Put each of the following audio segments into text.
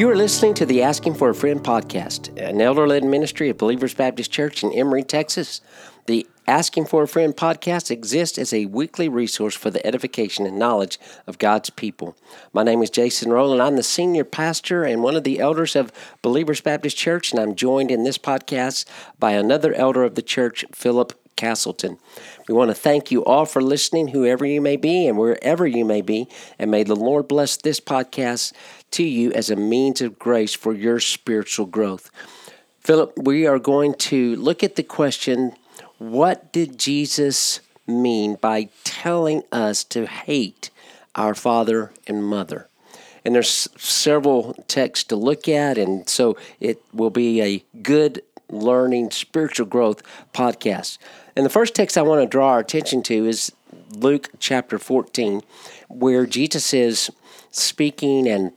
You are listening to the Asking for a Friend podcast, an elder led ministry of Believers Baptist Church in Emory, Texas. The Asking for a Friend podcast exists as a weekly resource for the edification and knowledge of God's people. My name is Jason Rowland. I'm the senior pastor and one of the elders of Believers Baptist Church, and I'm joined in this podcast by another elder of the church, Philip Castleton. We want to thank you all for listening, whoever you may be and wherever you may be, and may the Lord bless this podcast to you as a means of grace for your spiritual growth. Philip, we are going to look at the question what did Jesus mean by telling us to hate our father and mother? And there's several texts to look at, and so it will be a good learning spiritual growth podcast. And the first text I want to draw our attention to is Luke chapter 14, where Jesus is speaking, and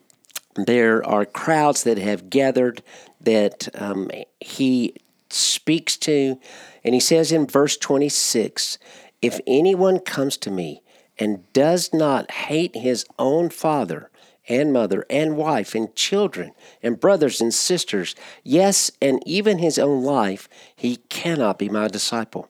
there are crowds that have gathered that um, he speaks to. And he says in verse 26 If anyone comes to me and does not hate his own father, and mother and wife and children and brothers and sisters, yes, and even his own life, he cannot be my disciple.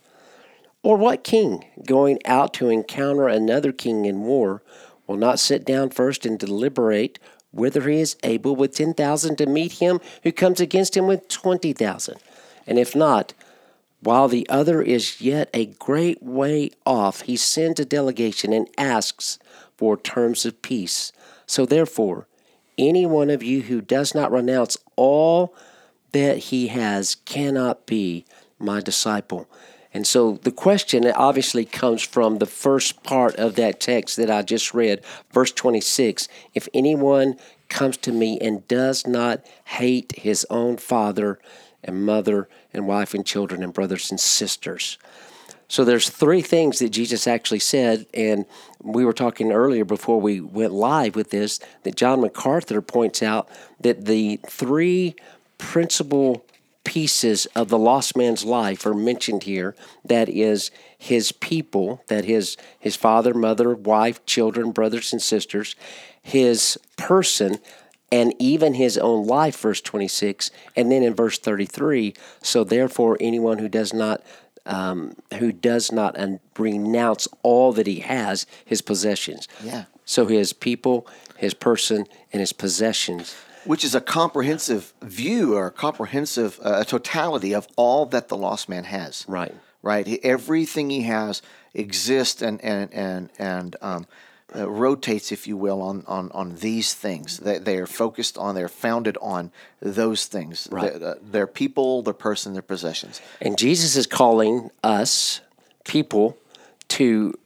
Or what king, going out to encounter another king in war, will not sit down first and deliberate whether he is able with 10,000 to meet him who comes against him with 20,000? And if not, while the other is yet a great way off, he sends a delegation and asks for terms of peace. So therefore, any one of you who does not renounce all that he has cannot be my disciple. And so the question obviously comes from the first part of that text that I just read, verse 26. If anyone comes to me and does not hate his own father and mother and wife and children and brothers and sisters. So there's three things that Jesus actually said, and we were talking earlier before we went live with this that John MacArthur points out that the three principal pieces of the lost man's life are mentioned here. That is his people, that his his father, mother, wife, children, brothers and sisters, his person, and even his own life, verse 26. And then in verse 33, so therefore, anyone who does not um, who does not renounce all that he has, his possessions. Yeah. So his people, his person, and his possessions. Which is a comprehensive view or a comprehensive uh, totality of all that the lost man has. Right. Right. Everything he has exists and and and and um, uh, rotates, if you will, on, on, on these things. They, they are focused on, they're founded on those things right. their, uh, their people, their person, their possessions. And Jesus is calling us, people, to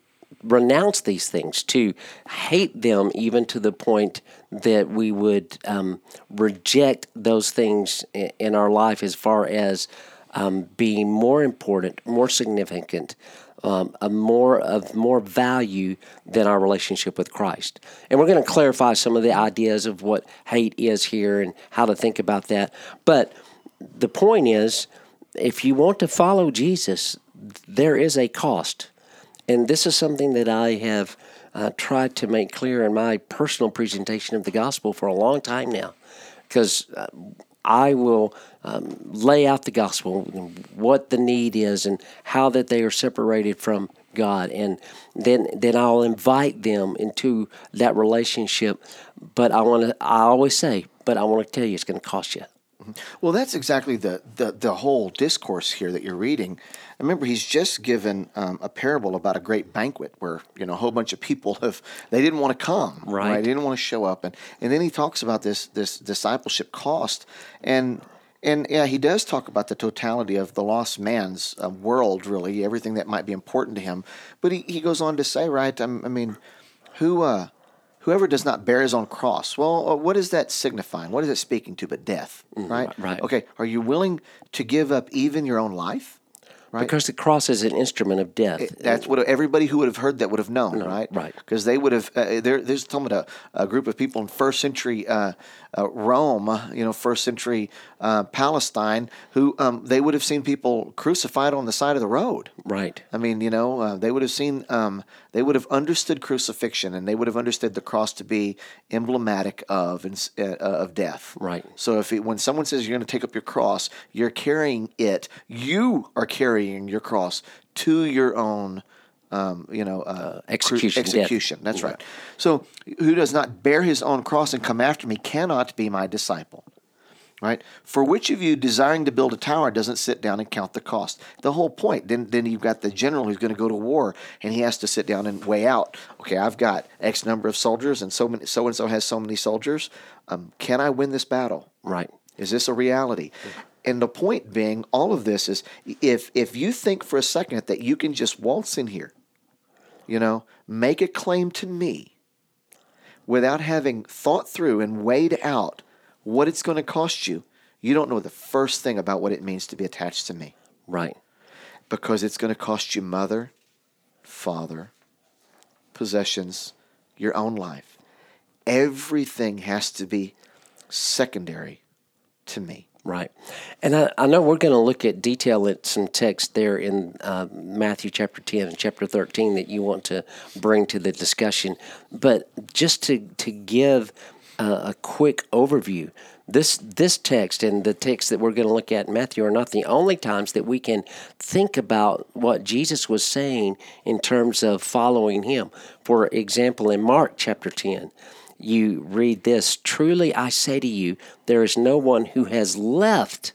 renounce these things, to hate them even to the point that we would um, reject those things in our life as far as um, being more important, more significant um, a more of more value than our relationship with Christ. And we're going to clarify some of the ideas of what hate is here and how to think about that. But the point is, if you want to follow Jesus, there is a cost. And this is something that I have uh, tried to make clear in my personal presentation of the gospel for a long time now. Because uh, I will um, lay out the gospel, what the need is, and how that they are separated from God, and then then I'll invite them into that relationship. But I want to. I always say, but I want to tell you, it's going to cost you. Well, that's exactly the, the, the whole discourse here that you're reading. I Remember, he's just given um, a parable about a great banquet where you know a whole bunch of people have they didn't want to come, right? right? They didn't want to show up, and and then he talks about this this discipleship cost, and and yeah, he does talk about the totality of the lost man's uh, world, really everything that might be important to him. But he, he goes on to say, right? I, I mean, who uh, whoever does not bear his own cross. Well, uh, what is that signifying? What is it speaking to but death, right? right. Okay, are you willing to give up even your own life? Right? Because the cross is an instrument of death. That's what everybody who would have heard that would have known, right? right. Because they would have. Uh, there, there's talking about a, a group of people in first century uh, uh, Rome, you know, first century uh, Palestine, who um, they would have seen people crucified on the side of the road. right. I mean, you know, uh, they would have seen, um, they would have understood crucifixion, and they would have understood the cross to be emblematic of uh, of death. Right. So if it, when someone says you're going to take up your cross, you're carrying it. You are carrying your cross to your own. Um, you know, uh, execution, death. execution. That's right. So, who does not bear his own cross and come after me cannot be my disciple right? For which of you desiring to build a tower doesn't sit down and count the cost? The whole point. Then, then you've got the general who's going to go to war, and he has to sit down and weigh out. Okay, I've got X number of soldiers, and so many, so and so has so many soldiers. Um, can I win this battle? Right. Is this a reality? And the point being, all of this is if if you think for a second that you can just waltz in here, you know, make a claim to me without having thought through and weighed out what it's going to cost you, you don't know the first thing about what it means to be attached to me Right. because it's going to cost you mother, father, possessions, your own life. Everything has to be secondary to me. Right. And I, I know we're going to look at detail at some text there in uh, Matthew chapter 10 and chapter 13 that you want to bring to the discussion. But just to, to give a quick overview, this, this text and the text that we're going to look at in Matthew are not the only times that we can think about what Jesus was saying in terms of following him. For example, in Mark chapter 10, you read this Truly I say to you, there is no one who has left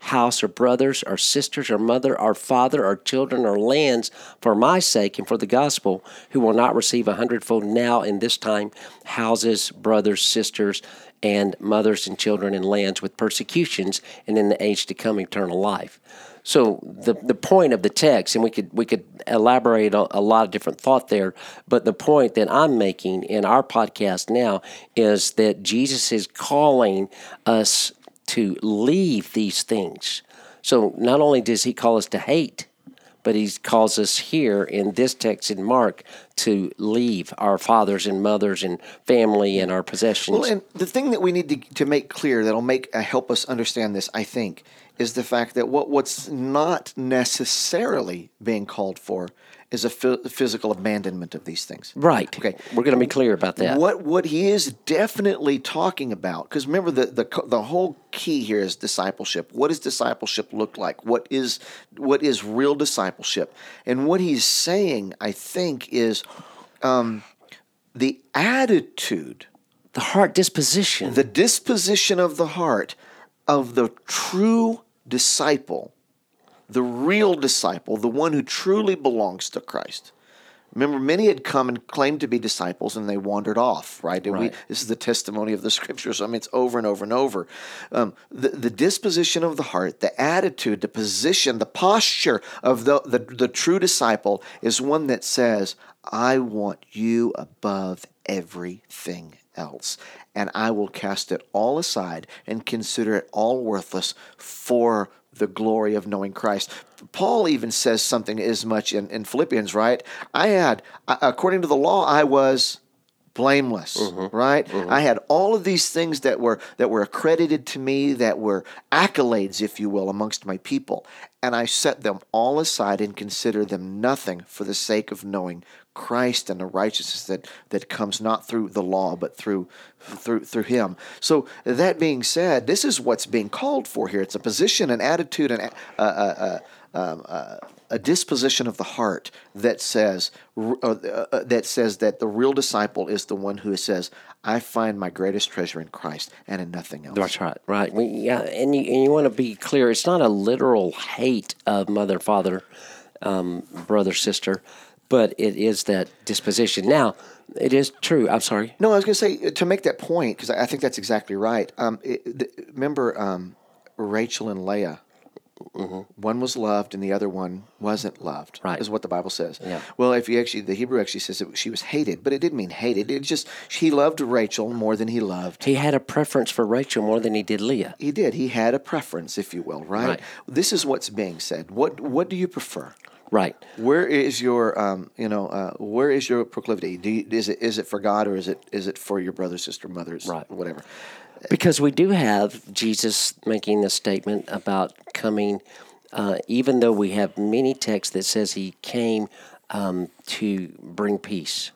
house or brothers or sisters or mother or father or children or lands for my sake and for the gospel who will not receive a hundredfold now in this time houses, brothers, sisters, and mothers and children and lands with persecutions and in the age to come eternal life. So the the point of the text, and we could we could elaborate a, a lot of different thought there, but the point that I'm making in our podcast now is that Jesus is calling us to leave these things. So not only does he call us to hate, but he calls us here in this text in Mark to leave our fathers and mothers and family and our possessions. Well, and the thing that we need to, to make clear that'll make uh, help us understand this, I think, is the fact that what what's not necessarily being called for is a physical abandonment of these things. right. Okay. We're going to be clear about that. What what he is definitely talking about, because remember the, the the whole key here is discipleship. What does discipleship look like? What is what is real discipleship? And what he's saying, I think, is um, the attitude, The heart disposition. the disposition of the heart of the true disciple, the real disciple, the one who truly belongs to Christ. Remember, many had come and claimed to be disciples, and they wandered off. Right? And Right. We, this is the testimony of the Scriptures. I mean, it's over and over and over. Um, the the disposition of the heart, the attitude, the position, the posture of the, the the true disciple is one that says, "I want you above everything else, and I will cast it all aside and consider it all worthless for." The glory of knowing Christ. Paul even says something as much in, in Philippians, right? I had, according to the law, I was blameless mm-hmm. right mm-hmm. i had all of these things that were that were accredited to me that were accolades if you will amongst my people and i set them all aside and consider them nothing for the sake of knowing christ and the righteousness that that comes not through the law but through through through him so that being said this is what's being called for here it's a position an attitude and uh, um, uh, a disposition of the heart that says uh, uh, that says that the real disciple is the one who says, "I find my greatest treasure in Christ and in nothing else." That's right, right. Yeah, and you, and you want to be clear. It's not a literal hate of mother, father, um, brother, sister, but it is that disposition. Now, it is true. I'm sorry. No, I was going to say to make that point because I think that's exactly right. Um, it, the, remember um, Rachel and Leah One was loved, and the other one wasn't loved. Right. is what the Bible says. Yeah. Well, if you actually, the Hebrew actually says that she was hated, but it didn't mean hated. It just he loved Rachel more than he loved. He had a preference for Rachel more than he did Leah. He did. He had a preference, if you will. Right. Right. This is what's being said. What What do you prefer? Right. Where is your, um, you know, uh, where is your proclivity? Do you, is it is it for God or is it is it for your brother, sister, mothers, Right. whatever? Because we do have Jesus making the statement about coming, uh, even though we have many texts that says he came um, to bring peace,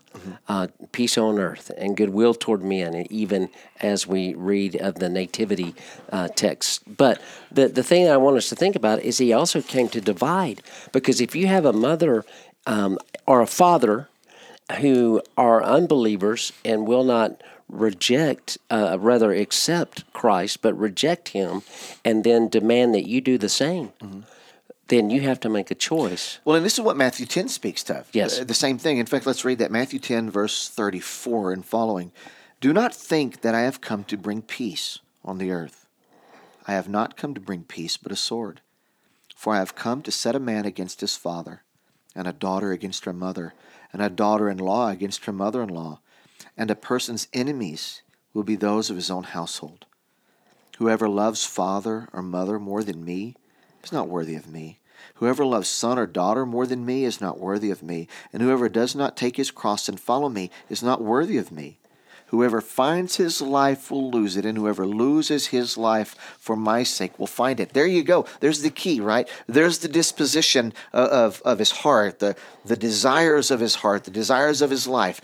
uh, peace on earth and goodwill toward men, and even as we read of the nativity uh, text. But the the thing I want us to think about is he also came to divide, because if you have a mother um, or a father who are unbelievers and will not reject, uh, rather accept Christ, but reject Him, and then demand that you do the same, then you have to make a choice. Well, and this is what Matthew 10 speaks to. Yes. Uh, The same thing. In fact, let's read that Matthew 10, verse 34 and following. Do not think that I have come to bring peace on the earth. I have not come to bring peace, but a sword. For I have come to set a man against his father, and a daughter against her mother, and a daughter in law against her mother in law. And a person's enemies will be those of his own household. Whoever loves father or mother more than me is not worthy of me. Whoever loves son or daughter more than me is not worthy of me. And whoever does not take his cross and follow me is not worthy of me. Whoever finds his life will lose it, and whoever loses his life for my sake will find it. There you go. There's the key, right? There's the disposition of, of, of his heart, the, the desires of his heart, the desires of his life.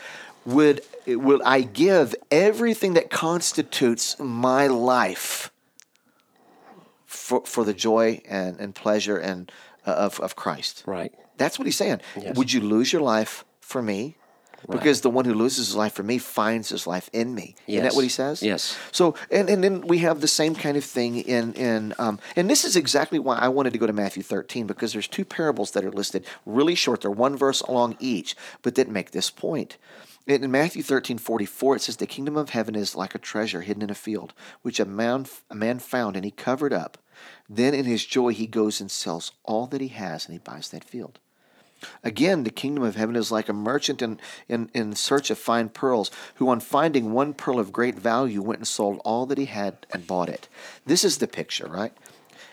Would, would I give everything that constitutes my life for, for the joy and, and pleasure and uh, of, of Christ? Right. That's what he's saying. Yes. Would you lose your life for me? Because the one who loses his life for me finds his life in me. Isn't that what he says? Yes. So, and, and then we have the same kind of thing in in um, and this is exactly why I wanted to go to Matthew 13 because there's two parables that are listed really short. They're one verse along each, but that make this point. In in Matthew 13, 44, it says, The kingdom of heaven is like a treasure hidden in a field, which a man, a man found and he covered up. Then in his joy he goes and sells all that he has and he buys that field. Again, the kingdom of heaven is like a merchant in, in, in search of fine pearls, who on finding one pearl of great value went and sold all that he had and bought it. This is the picture, right?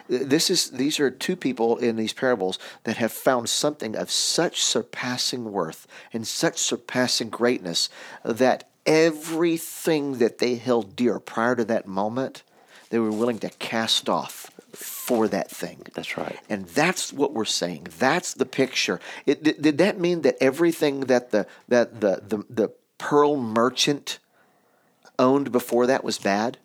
This is these are two people in these parables that have found something of such surpassing worth and such surpassing greatness that everything that they held dear prior to that moment, they were willing to cast off for that thing. That's right. And that's what we're saying. That's the picture. It, did, did that mean that everything that the that the, the the pearl merchant owned before that was bad?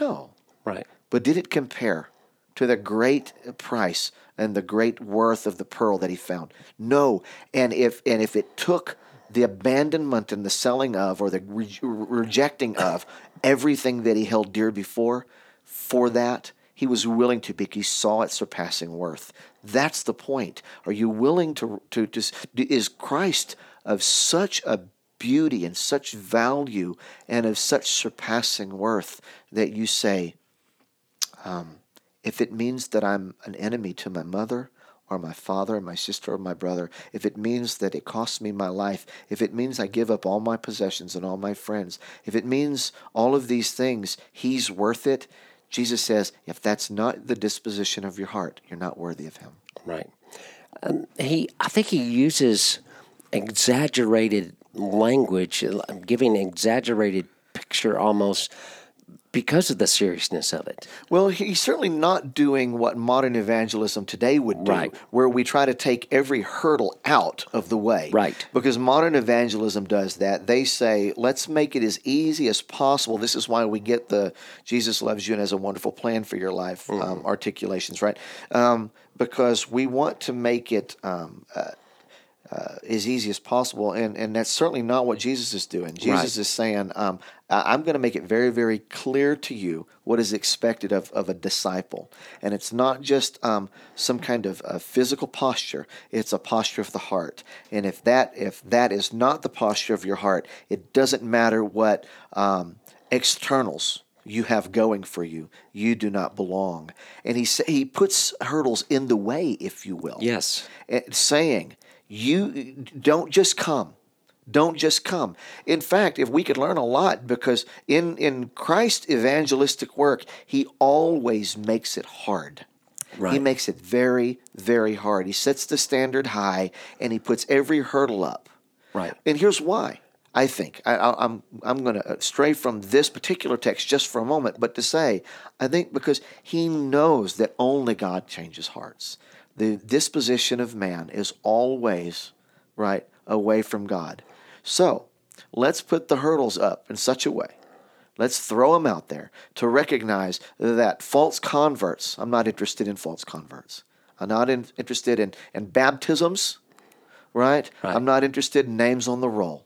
No. Right. But did it compare to the great price and the great worth of the pearl that he found? No. And if and if it took the abandonment and the selling of or the re- rejecting of everything that he held dear before for that he was willing to because he saw its surpassing worth that's the point are you willing to to, to is christ of such a beauty and such value and of such surpassing worth that you say um, if it means that I'm an enemy to my mother or my father or my sister or my brother, if it means that it costs me my life, if it means I give up all my possessions and all my friends, if it means all of these things, he's worth it. Jesus says, if that's not the disposition of your heart, you're not worthy of him. Right. Um, he, I think he uses exaggerated language, uh, giving exaggerated picture almost because of the seriousness of it. Well, he's certainly not doing what modern evangelism today would do, Right. where we try to take every hurdle out of the way. Right. Because modern evangelism does that. They say, let's make it as easy as possible. This is why we get the Jesus loves you and has a wonderful plan for your life um, articulations, right? Um, because we want to make it. Um, uh, uh, as easy as possible, and and that's certainly not what Jesus is doing. Jesus Right. is saying, um, "I'm going to make it very, very clear to you what is expected of, of a disciple, and it's not just um, some kind of uh, physical posture; it's a posture of the heart. And if that if that is not the posture of your heart, it doesn't matter what um, externals you have going for you. You do not belong. And he sa- he puts hurdles in the way, if you will. Yes. Saying, you don't just come. Don't just come. In fact, if we could learn a lot, because in, in Christ's evangelistic work, he always makes it hard. He makes it very, very hard. He sets the standard high and he puts every hurdle up. Right. And here's why. I think I, I, I'm I'm going to stray from this particular text just for a moment, but to say I think because he knows that only God changes hearts. The disposition of man is always right away from God. So let's put the hurdles up in such a way. Let's throw them out there to recognize that false converts. I'm not interested in false converts. I'm not in, interested in, in baptisms right? Right. I'm not interested in names on the roll.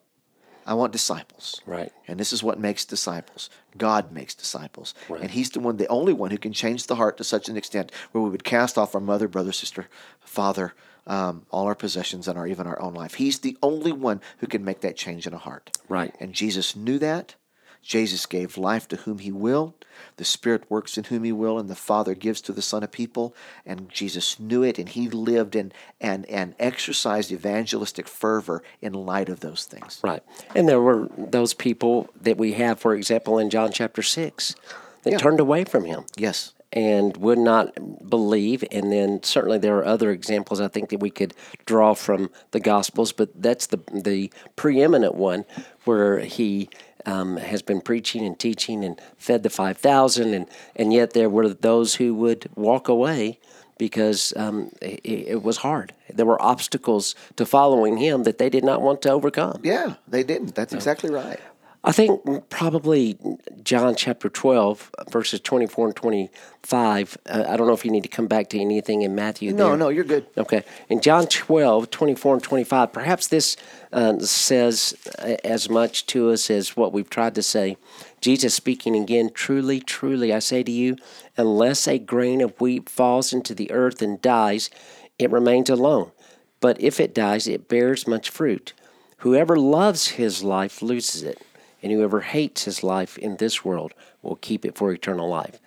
I want disciples. Right. And this is what makes disciples. God makes disciples. Right. And He's the one, the only one who can change the heart to such an extent where we would cast off our mother, brother, sister, father, um, all our possessions, and our even our own life. He's the only one who can make that change in a heart. Right. And Jesus knew that. Jesus gave life to whom he will. The Spirit works in whom he will, and the Father gives to the Son of people. And Jesus knew it, and he lived and and and exercised evangelistic fervor in light of those things. Right. And there were those people that we have, for example, in John chapter 6, that Yeah. turned away from him Yes. And would not believe. And then certainly there are other examples I think that we could draw from the Gospels, but that's the, the preeminent one where he um, has been preaching and teaching and fed the 5,000, and, and yet there were those who would walk away because um, it, it was hard. There were obstacles to following him that they did not want to overcome. Yeah, they didn't. That's exactly right. I think probably John chapter 12, verses 24 and 25. Uh, I don't know if you need to come back to anything in Matthew. No, there. no, you're good. Okay. In John 12, 24 and 25, perhaps this uh, says uh, as much to us as what we've tried to say. Jesus speaking again, truly, truly, I say to you, unless a grain of wheat falls into the earth and dies, it remains alone. But if it dies, it bears much fruit. Whoever loves his life loses it, and whoever hates his life in this world will keep it for eternal life.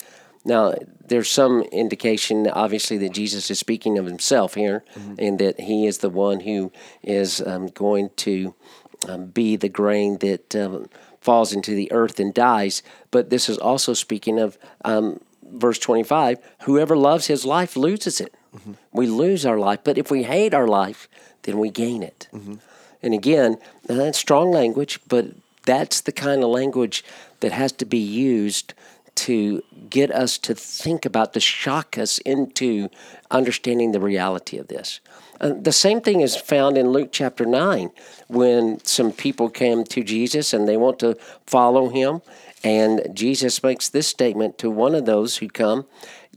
Now, there's some indication, obviously, that Jesus is speaking of himself here, and that he is the one who is um, going to um, be the grain that um, falls into the earth and dies. But this is also speaking of um, verse 25 whoever loves his life loses it. We lose our life, but if we hate our life, then we gain it. And again, that's strong language, but that's the kind of language that has to be used to get us to think about, to shock us into understanding the reality of this. Uh, the same thing is found in Luke chapter 9 when some people came to Jesus and they want to follow him. And Jesus makes this statement to one of those who come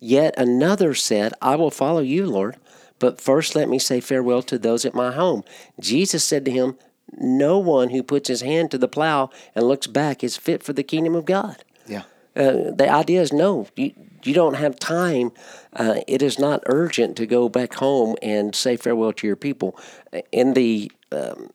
Yet another said, I will follow you, Lord, but first let me say farewell to those at my home. Jesus said to him, No one who puts his hand to the plow and looks back is fit for the kingdom of God. Yeah. Uh, the idea is no, you, you don't have time. Uh, it is not urgent to go back home and say farewell to your people. In the um,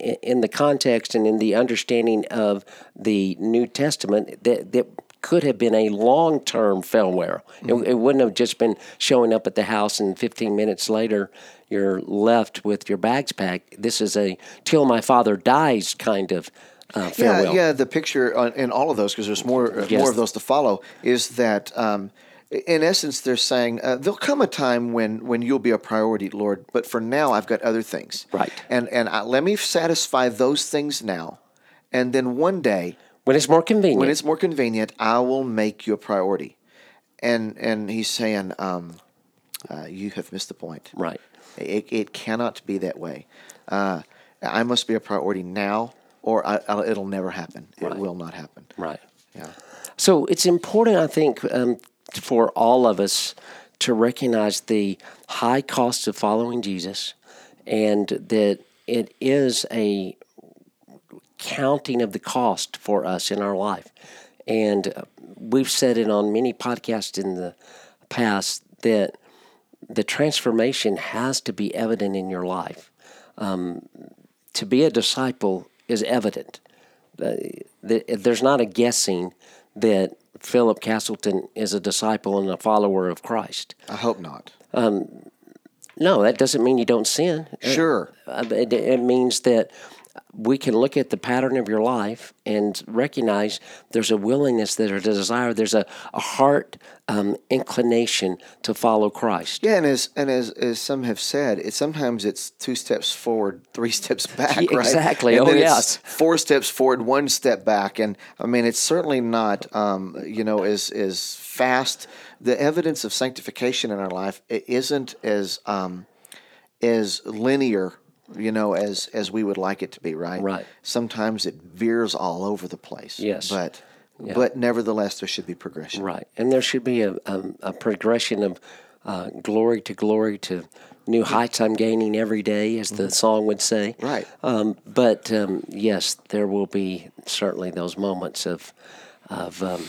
in the context and in the understanding of the New Testament, that that could have been a long term farewell. It, it wouldn't have just been showing up at the house and 15 minutes later you're left with your bags packed. This is a till my father dies kind of uh, farewell. Yeah, yeah. The picture on, in all of those, because there's more uh, Yes. more of those to follow, is that um, in essence they're saying uh, there'll come a time when when you'll be a priority, Lord. But for now, I've got other things. Right. And and uh, let me satisfy those things now, and then one day When it's more convenient. when it's more convenient, I will make you a priority. And and he's saying, um, uh, you have missed the point. right. It, it cannot be that way. Uh, I must be a priority now, or I, it'll never happen. It will not happen. Right. Yeah. So it's important, I think, um, for all of us to recognize the high cost of following Jesus and that it is a counting of the cost for us in our life. And uh, we've said it on many podcasts in the past that the transformation has to be evident in your life. Um, to be a disciple is evident. Uh, there's not a guessing that Philip Castleton is a disciple and a follower of Christ. I hope not. No, that doesn't mean you don't sin. Sure. Uh, It, it means that we can look at the pattern of your life and recognize there's a willingness, there's a desire, there's a, a heart um, inclination to follow Christ. Yeah, and as and as, as some have said, it sometimes it's two steps forward, three steps back, Yeah, right? exactly. And Oh, yes. four steps forward, one step back, and I mean it's certainly not, um, you know, as as fast. The evidence of sanctification in our life it isn't as um, as linear, you know, as as we would like it to be, right? Right. Sometimes it veers all over the place. Yes. but but nevertheless, there should be progression. Right. And there should be a, a, a progression of uh, glory to glory to new heights I'm gaining every day, as the song would say. Right. Um, but um, yes, there will be certainly those moments of, of um,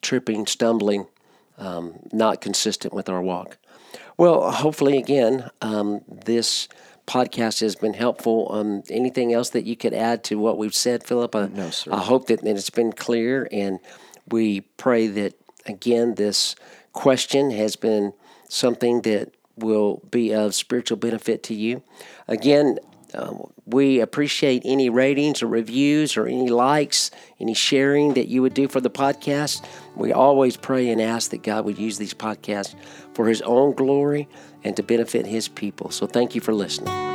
tripping, stumbling, um, not consistent with our walk. Well, hopefully, again, um, this podcast has been helpful. Um, anything else that you could add to what we've said, Philip? I, No, sir. I hope that, that it's been clear, and we pray that, again, this question has been something that will be of spiritual benefit to you. Again, um, we appreciate any ratings or reviews or any likes, any sharing that you would do for the podcast. We always pray and ask that God would use these podcasts for His own glory and to benefit His people. So thank you for listening.